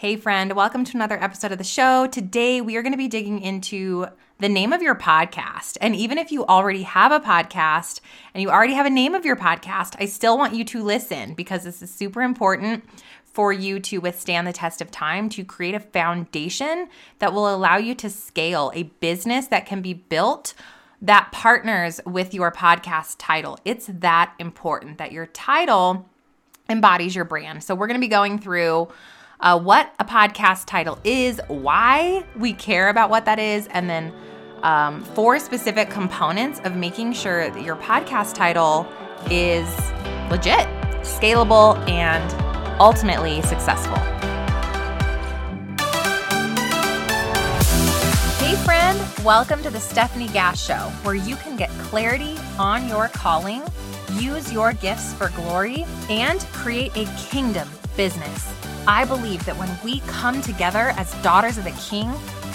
Hey, friend, welcome to another episode of the show. Today, we are going to be digging into the name of your podcast. And even if you already have a podcast and you already have a name of your podcast, I still want you to listen because this is super important for you to withstand the test of time, to create a foundation that will allow you to scale a business that can be built that partners with your podcast title. It's that important that your title embodies your brand. So, we're going to be going through uh, what a podcast title is, why we care about what that is, and then um, four specific components of making sure that your podcast title is legit, scalable, and ultimately successful. Hey, friend, welcome to the Stefanie Gass Show, where you can get clarity on your calling, use your gifts for glory, and create a kingdom business. I believe that when we come together as daughters of the King,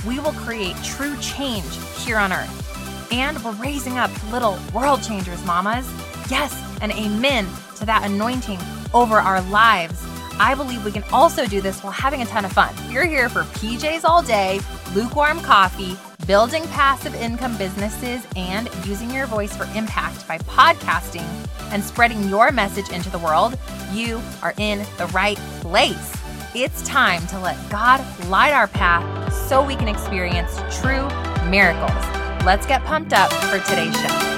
we will create true change here on earth. And we're raising up little world changers, mamas. Yes, and amen to that anointing over our lives. I believe we can also do this while having a ton of fun. You're here for PJs all day, lukewarm coffee, building passive income businesses, and using your voice for impact by podcasting and spreading your message into the world. You are in the right place. It's time to let God light our path so we can experience true miracles. Let's get pumped up for today's show.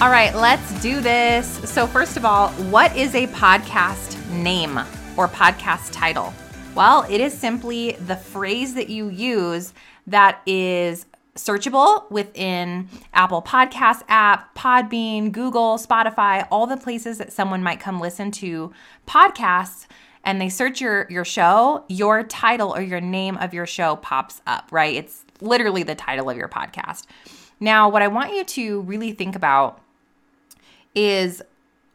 All right, let's do this. So, first of all, what is a podcast name or podcast title? Well, it is simply the phrase that you use that is searchable within Apple Podcast app, Podbean, Google, Spotify, all the places that someone might come listen to podcasts and they search your your show, your title or your name of your show pops up, right? It's literally the title of your podcast. Now, what I want you to really think about is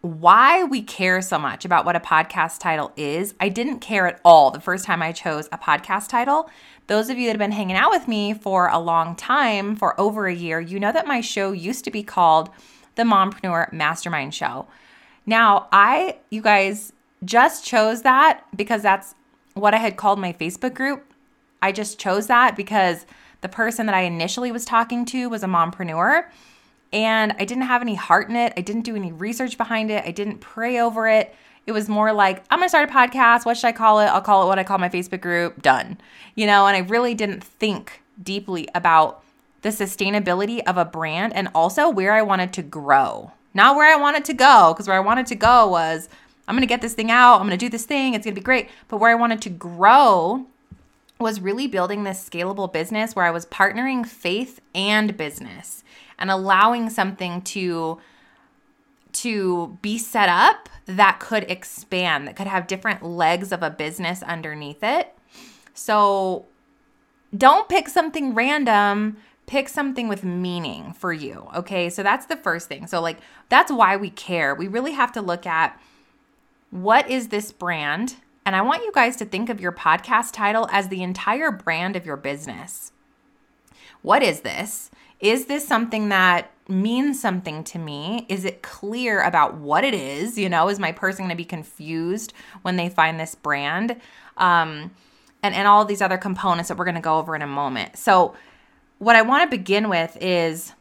why we care so much about what a podcast title is. I didn't care at all the first time I chose a podcast title. Those of you that have been hanging out with me for a long time, for over a year, you know that my show used to be called the Mompreneur Mastermind Show. Now, I, you guys, just chose that because that's what I had called my Facebook group. I just chose that because the person that I initially was talking to was a mompreneur and I didn't have any heart in it. I didn't do any research behind it. I didn't pray over it. It was more like, I'm to start a podcast. What should I call it? I'll call it what I call my Facebook group. Done. You know, and I really didn't think deeply about the sustainability of a brand and also where I wanted to grow. Not where I wanted to go, because where I wanted to go was, I'm to get this thing out. I'm to do this thing. It's to be great. But where I wanted to grow was really building this scalable business where I was partnering faith and business and allowing something to to be set up that could expand, that could have different legs of a business underneath it. So don't pick something random, pick something with meaning for you. Okay? So that's the first thing. So like that's why we care. We really have to look at what is this brand? And I want you guys to think of your podcast title as the entire brand of your business. What is this? Is this something that means something to me? Is it clear about what it is? You know, is my person going to be confused when they find this brand? Um, and, and all these other components that we're going to go over in a moment. So, what I want to begin with is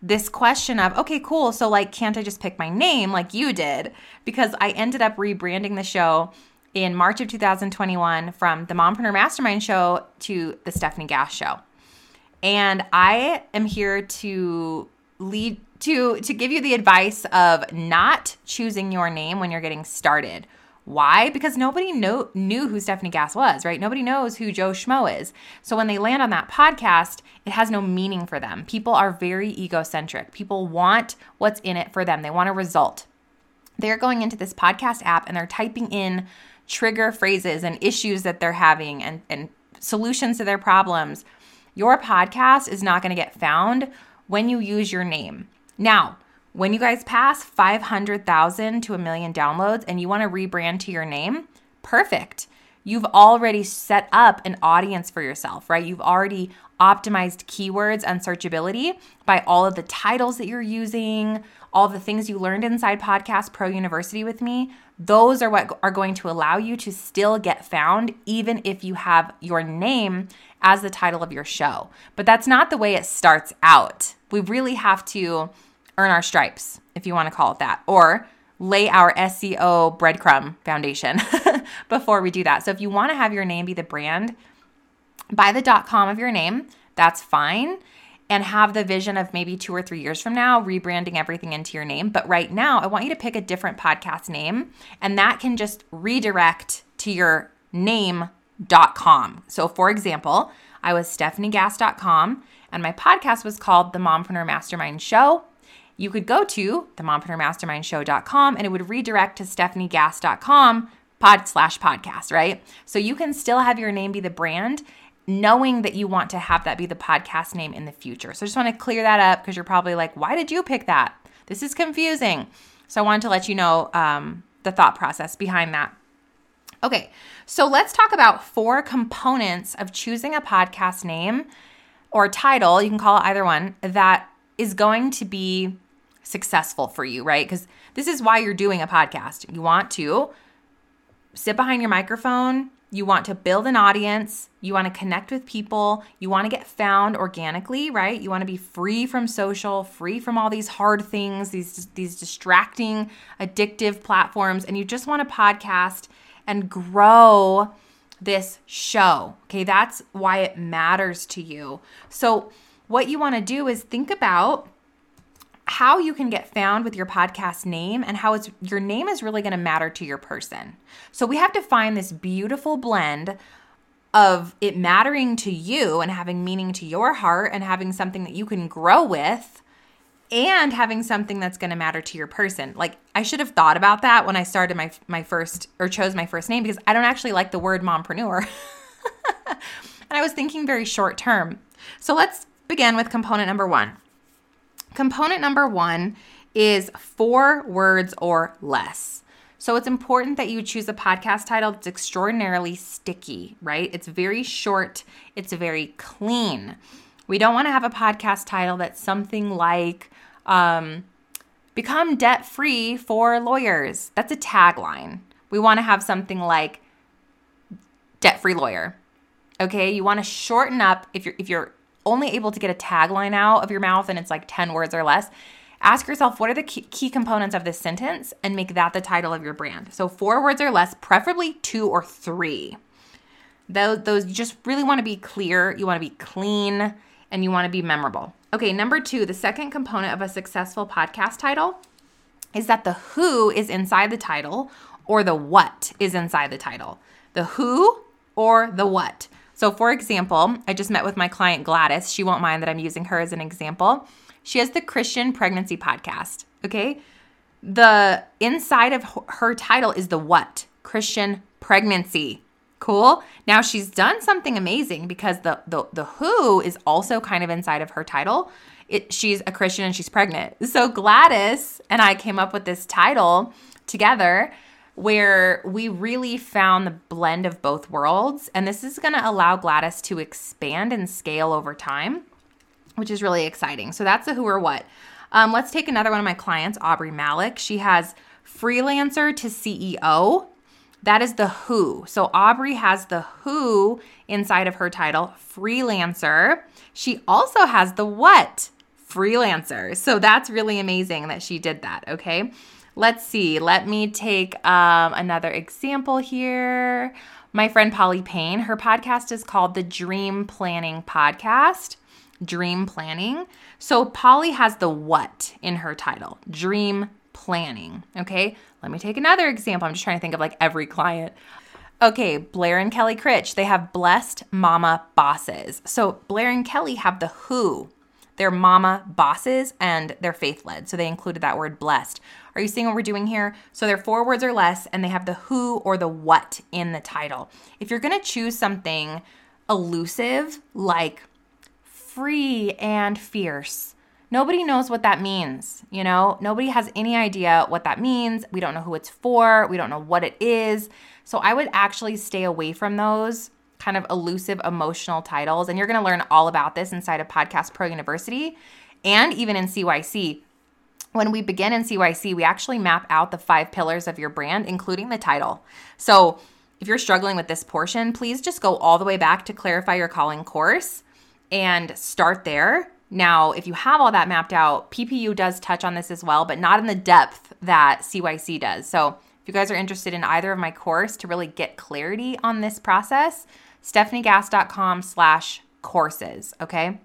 this question of okay, cool. So, like, can't I just pick my name like you did? Because I ended up rebranding the show in March of 2021 from the Mompreneur Mastermind Show to the Stefanie Gass Show and I am here to lead to to give you the advice of not choosing your name when you're getting started. Why? Because nobody know, knew who Stefanie Gass was, right? Nobody knows who Joe Schmo is. So when they land on that podcast, it has no meaning for them. People are very egocentric. People want what's in it for them. They want a result. They're going into this podcast app and they're typing in trigger phrases and issues that they're having and, and solutions to their problems your podcast is not going to get found when you use your name. Now, when you guys pass 500,000 to a million downloads and you want to rebrand to your name, perfect. You've already set up an audience for yourself, right? You've already optimized keywords and searchability by all of the titles that you're using, all the things you learned inside Podcast Pro University with me. those are what are going to allow you to still get found, even if you have your name as the title of your show. But that's not the way it starts out. We really have to earn our stripes, if you want to call it that, or lay our SEO breadcrumb foundation before we do that. So if you want to have your name be the brand, buy the .com of your name. That's fine and have the vision of maybe two or three years from now rebranding everything into your name. But right now, I want you to pick a different podcast name, and that can just redirect to your name.com. So, for example, I was stefaniegass.com, and my podcast was called The Mompreneur Mastermind Show. You could go to the mompreneurmastermindshow.com and it would redirect to stefaniegass.com pod slash podcast, right? So you can still have your name be the brand knowing that you want to have that be the podcast name in the future. So I just want to clear that up because you're probably like, why did you pick that? This is confusing. So I wanted to let you know um, the thought process behind that. Okay, so let's talk about four components of choosing a podcast name or title, you can call it either one, that is going to be successful for you, right? Because this is why you're doing a podcast. You want to sit behind your microphone, you want to build an audience, you want to connect with people, you want to get found organically, right? You want to be free from social, free from all these hard things, these these distracting, addictive platforms and you just want to podcast and grow this show. Okay? That's why it matters to you. So what you want to do is think about how you can get found with your podcast name and how it's your name is really going to matter to your person. So we have to find this beautiful blend of it mattering to you and having meaning to your heart and having something that you can grow with and having something that's going to matter to your person. Like I should have thought about that when I started my my first or chose my first name because I don't actually like the word mompreneur. and I was thinking very short term. So let's begin with component number 1. Component number one is four words or less. So it's important that you choose a podcast title that's extraordinarily sticky, right? It's very short, it's very clean. We don't want to have a podcast title that's something like um, Become Debt Free for Lawyers. That's a tagline. We want to have something like Debt Free Lawyer. Okay, you want to shorten up if you're if you're only able to get a tagline out of your mouth and it's like 10 words or less, ask yourself what are the key components of this sentence and make that the title of your brand. So, four words or less, preferably two or three. Those, those you just really want to be clear, you want to be clean, and you want to be memorable. Okay, number two, the second component of a successful podcast title is that the who is inside the title or the what is inside the title. The who or the what. So, for example, I just met with my client Gladys. She won't mind that I'm using her as an example. She has the Christian Pregnancy Podcast. Okay. The inside of her title is the what? Christian Pregnancy. Cool. Now she's done something amazing because the the the who is also kind of inside of her title. It, she's a Christian and she's pregnant. So Gladys and I came up with this title together where we really found the blend of both worlds. And this is going to allow Gladys to expand and scale over time, which is really exciting. So that's the who or what. Um, let's take another one of my clients, Aubrey Malik. She has freelancer to CEO. That is the who. So Aubrey has the who inside of her title, freelancer. She also has the what, freelancer. So that's really amazing that she did that. Okay. Let's see. Let me take um, another example here. My friend Polly Payne, her podcast is called the Dream Planning Podcast. Dream planning. So Polly has the what in her title dream planning. Okay, let me take another example. I'm just trying to think of like every client. Okay, Blair and Kelly Critch, they have blessed mama bosses. So Blair and Kelly have the who. They're mama bosses and they're faith led. So they included that word blessed. Are you seeing what we're doing here? So they're four words or less, and they have the who or the what in the title. If you're going to choose something elusive like free and fierce, nobody knows what that means. You know, nobody has any idea what that means. We don't know who it's for, we don't know what it is. So I would actually stay away from those kind of elusive emotional titles. And you're going to learn all about this inside of Podcast Pro University and even in CYC when we begin in CYC, we actually map out the five pillars of your brand, including the title. So if you're struggling with this portion, please just go all the way back to Clarify Your Calling course and start there. Now, if you have all that mapped out, PPU does touch on this as well, but not in the depth that CYC does. So if you guys are interested in either of my course to really get clarity on this process, stefaniegass.com slash courses, okay?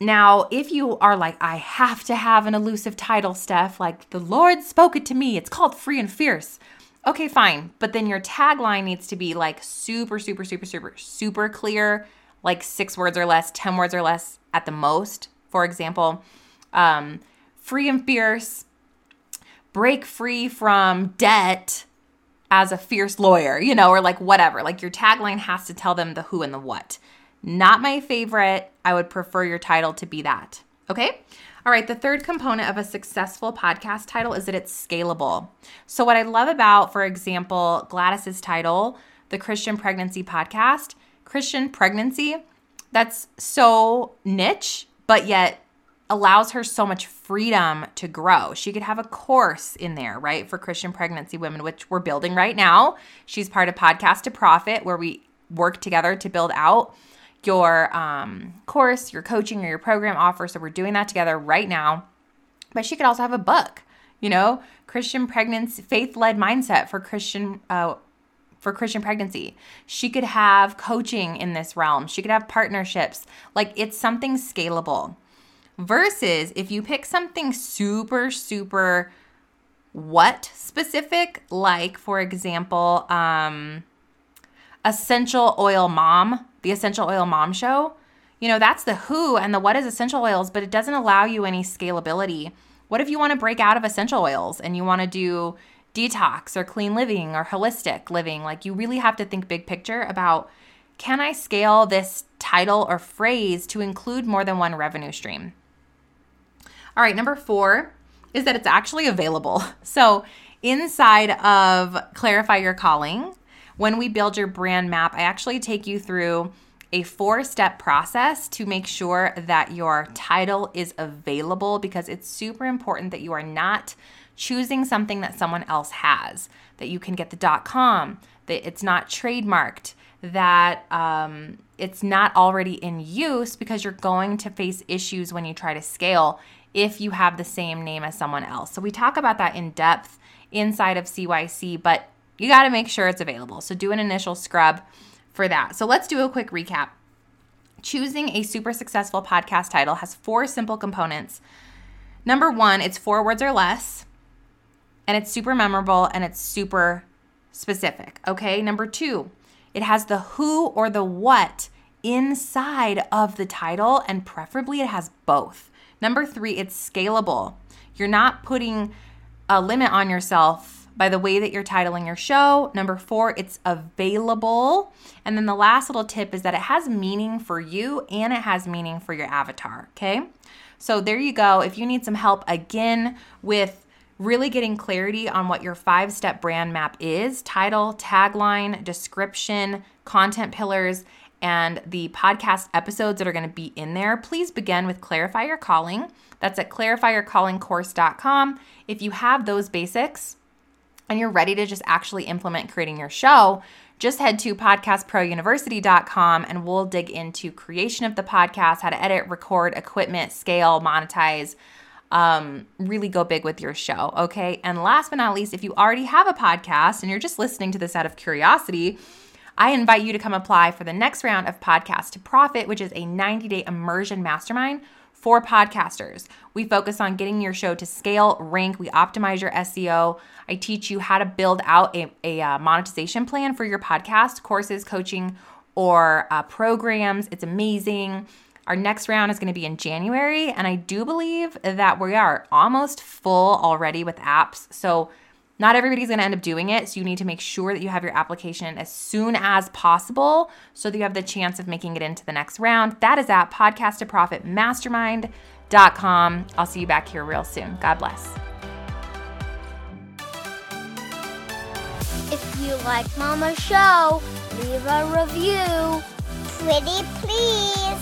Now, if you are like, I have to have an elusive title, Steph, like the Lord spoke it to me, it's called Free and Fierce. Okay, fine. But then your tagline needs to be like super, super, super, super, super clear, like six words or less, 10 words or less at the most. For example, um, free and fierce, break free from debt as a fierce lawyer, you know, or like whatever. Like your tagline has to tell them the who and the what. Not my favorite. I would prefer your title to be that. Okay? All right, the third component of a successful podcast title is that it's scalable. So, what I love about, for example, Gladys's title, the Christian Pregnancy Podcast, Christian Pregnancy, that's so niche, but yet allows her so much freedom to grow. She could have a course in there, right, for Christian pregnancy women, which we're building right now. She's part of Podcast to Profit, where we work together to build out your um, course, your coaching, or your program offer. So we're doing that together right now. But she could also have a book, you know, Christian pregnancy, faith led mindset for Christian. Uh, for Christian pregnancy. She could have coaching in this realm. She could have partnerships. Like it's something scalable. Versus if you pick something super, super what specific, like for example, um, essential oil mom the Essential Oil Mom Show, you know, that's the who and the what is essential oils, but it doesn't allow you any scalability. What if you want to break out of essential oils and you want to do detox or clean living or holistic living? Like, you really have to think big picture about can I scale this title or phrase to include more than one revenue stream? All right, number four is that it's actually available. So, inside of Clarify Your Calling, when we build your brand map, I actually take you through a four step process to make sure that your title is available because it's super important that you are not choosing something that someone else has, that you can get the dot .com, that it's not trademarked, that um, it's not already in use because you're going to face issues when you try to scale if you have the same name as someone else. So we talk about that in depth inside of CYC, but you got to make sure it's available. So do an initial scrub for that. So let's do a quick recap. Choosing a super successful podcast title has four simple components. Number one, it's four words or less, and it's super memorable and it's super specific. Okay. Number two, it has the who or the what inside of the title, and preferably it has both. Number three, it's scalable. You're not putting a limit on yourself by the way that you're titling your show. Number four, it's available. And then the last little tip is that it has meaning for you and it has meaning for your avatar. Okay. So there you go. If you need some help again with really getting clarity on what your five step brand map is title, tagline, description, content pillars, and the podcast episodes that are going to be in there, please begin with Clarify Your Calling. That's at clarifyyourcallingcourse.com. If you have those basics, and you're ready to just actually implement creating your show, just head to podcastprouniversity.com and we'll dig into creation of the podcast, how to edit, record, equipment, scale, monetize, um, really go big with your show. Okay. And last but not least, if you already have a podcast and you're just listening to this out of curiosity, I invite you to come apply for the next round of Podcast to Profit, which is a 90 day immersion mastermind for podcasters. We focus on getting your show to scale, rank, we optimize your SEO. I teach you how to build out a, a uh, monetization plan for your podcast, courses, coaching, or uh, programs. It's amazing. Our next round is going to be in January, and I do believe that we are almost full already with apps. So not everybody's going to end up doing it. So you need to make sure that you have your application as soon as possible so that you have the chance of making it into the next round. That is at podcast to profit mastermind.com. I'll see you back here real soon. God bless. If you like Mama's show, leave a review. Pretty please.